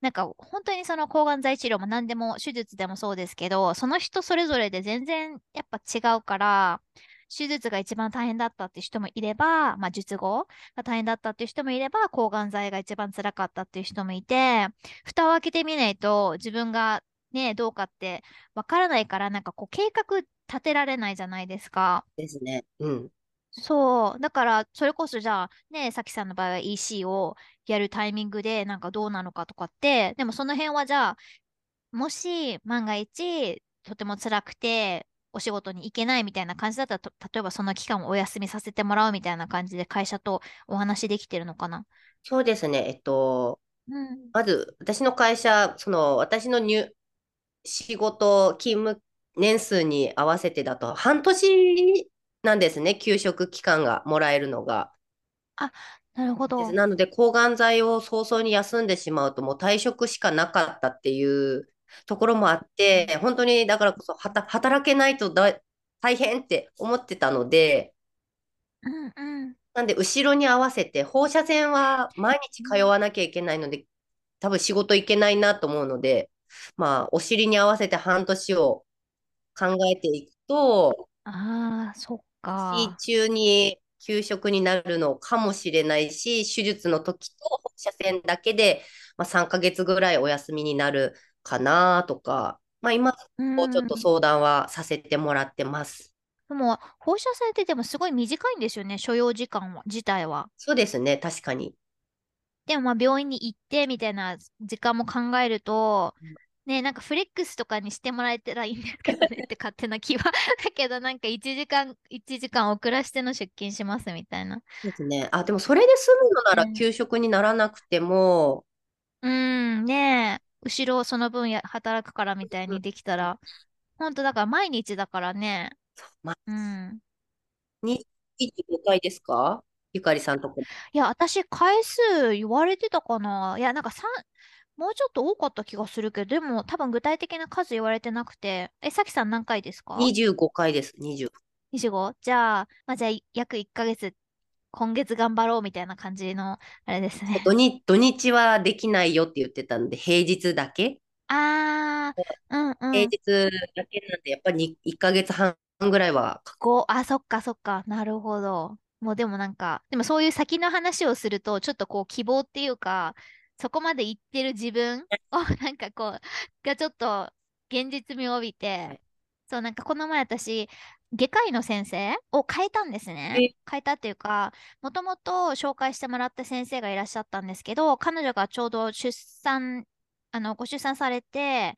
なんか本当にその抗がん剤治療も何でも手術でもそうですけど、その人それぞれで全然やっぱ違うから、手術が一番大変だったっていう人もいれば、まあ術後が大変だったっていう人もいれば、抗がん剤が一番辛かったっていう人もいて、蓋を開けてみないと自分がね、どうかってわからないから、なんかこう計画立てられないじゃないですか。ですね。うん。そう。だから、それこそじゃあ、ね、さきさんの場合は EC をやるタイミングで、なんかどうなのかとかって、でもその辺はじゃあ、もし万が一、とても辛くて、お仕事に行けないみたいな感じだったら、と例えばその期間をお休みさせてもらうみたいな感じで会社とお話できてるのかな？そうですね。えっと、うん。まず、私の会社、その、私の入、仕事、勤務年数に合わせてだと、半年なんですね、休職期間がもらえるのが。なるほど。なので、抗がん剤を早々に休んでしまうと、もう退職しかなかったっていうところもあって、本当にだからこそ、はた働けないとだ大変って思ってたので、うんうん。なんで、後ろに合わせて、放射線は毎日通わなきゃいけないので、多分仕事行けないなと思うので、まあ、お尻に合わせて半年を考えていくと、ああ、そっか。中に休職になるのかもしれないし、手術の時と放射線だけで、まあ、3ヶ月ぐらいお休みになるかなとか、まあ、今、ちょっと相談はさせてもらってます。でも、放射線ってでもすごい短いんですよね、所要時間は、自体は。そうですね、確かに。でもまあ病院に行ってみたいな時間も考えると、ね、なんかフレックスとかにしてもらえたらいいんですけどねって勝手な気は。だけどなんか1時間、1時間遅らしての出勤しますみたいな。ですね。あ、でもそれで済むのならうん休職にならなくても、うーん、ねえ、後ろその分や働くからみたいうんにできたら、ほんとだから毎日だからね。まあ、うん。に25回ですか？ゆかりさんとこ。いや、私回数言われてたかな。いや、なんか3、もうちょっと多かった気がするけど、でも多分具体的な数言われてなくて。え、さきさん何回ですか？25回です、20。25? じゃあ、まあ、じゃあ約1ヶ月、今月頑張ろうみたいな感じの、あれですね。土日、土日はできないよって言ってたんで、平日だけ？あー、うんうん。平日だけなんで、やっぱり1ヶ月半ぐらいはかこう、あ、そっかそっか。なるほど。もうでもなんか、でもそういう先の話をすると、ちょっとこう希望っていうか、そこまで行ってる自分を、なんかこう、がちょっと現実味を帯びて、そう、なんかこの前私、外科医の先生を変えたんですえ。ね。変えたっていうか、もともと紹介してもらった先生がいらっしゃったんですけど、彼女がちょうど出産、あの、ご出産されて、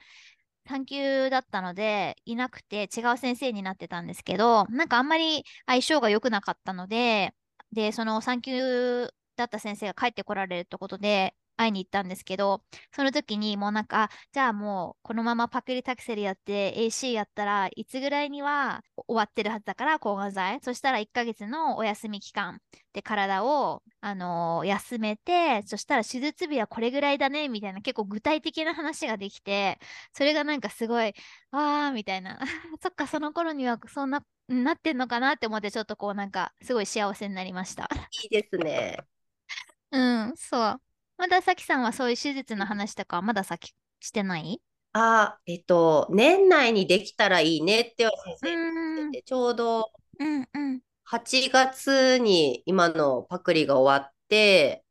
産休だったので、いなくて違う先生になってたんですけど、なんかあんまり相性が良くなかったので、で、その産休だった先生が帰ってこられるってことで、会いに行ったんですけど、その時にもうなんか、じゃあもうこのままパクリタクセルやって AC やったらいつぐらいには終わってるはずだから抗がん剤。そしたら1ヶ月のお休み期間で体を、あのー休めて、そしたら手術日はこれぐらいだね、みたいな結構具体的な話ができて、それがなんかすごい、あーみたいな。そっか、その頃にはそんな、なってんのかなって思ってちょっとこうなんかすごい幸せになりました。いいですね。うん、そう。まださきさんはそういう手術の話とかはまだ先してない？あ、えっと、年内にできたらいいねっては先う生言ん、ってて、ちょうどうん、うん。8月に今のパクリが終わって、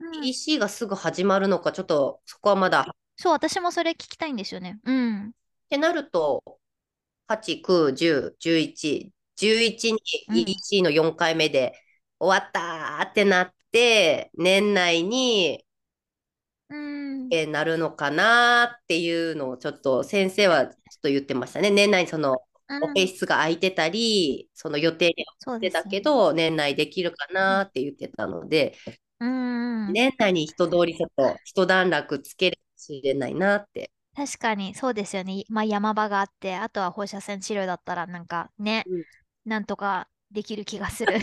うん PC がすぐ始まるのか、ちょっとそこはまだ。そう、私もそれ聞きたいんですよね。うん。ってなると、8、9、10、11、11にうん EC の4回目で終わったーってなって、年内にうん。えーなるのかなっていうのをちょっと先生はちょっと言ってましたね。年内にそのうんオペ室が空いてたり、その予定に合ってた。けど、年内できるかなって言ってたので、うん。年内に一通りちょっと一段落つけるかもしれないなって。確かに、そうですよね。まあ、山場があって、あとは放射線治療だったら、なんかね、うんなんとかできる気がする。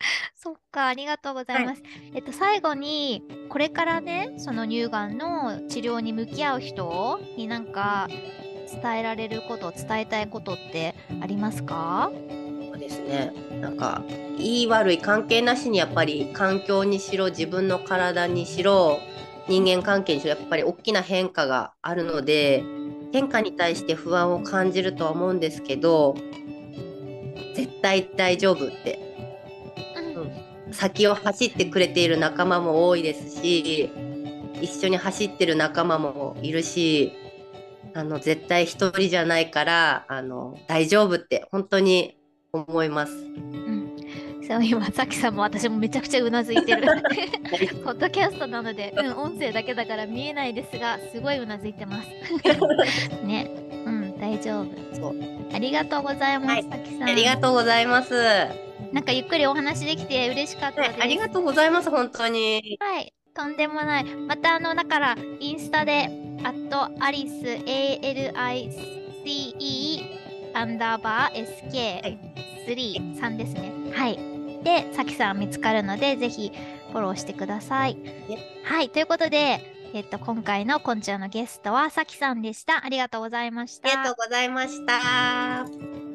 そっか、ありがとうございます。えっと、最後に、これからね、その乳がんの治療に向き合う人になんか伝えられること、伝えたいことってありますか？そうですね。なんか、いい悪い関係なしにやっぱり環境にしろ、自分の体にしろ、人間関係にしろ、やっぱり大きな変化があるので、変化に対して不安を感じるとは思うんですけど、絶対大丈夫って、先を走ってくれている仲間も多いですし、一緒に走ってる仲間もいるし、あの絶対一人じゃないからあの大丈夫って本当に思います。今、さきさんも私もめちゃくちゃうなずいてる。ポッドキャストなので、うん、音声だけだから見えないですが、すごいうなずいてます。ね。うん、大丈夫。そうありがとうございます、はいさきさん。ありがとうございます。はなんかゆっくりお話できて嬉しかったです。いありがとうございます本当に。はい、とんでもない。またあの、だから、インスタで、あと、アリス、A-L-I-C-E、アンダーバー、SK、3、3ですね。はい。で、さきさん見つかるので、ぜひフォローしてください。はい、ということで、えっと、今回のこんちゃんのゲストはさきさんでした。ありがとうございました。ありがとうございました。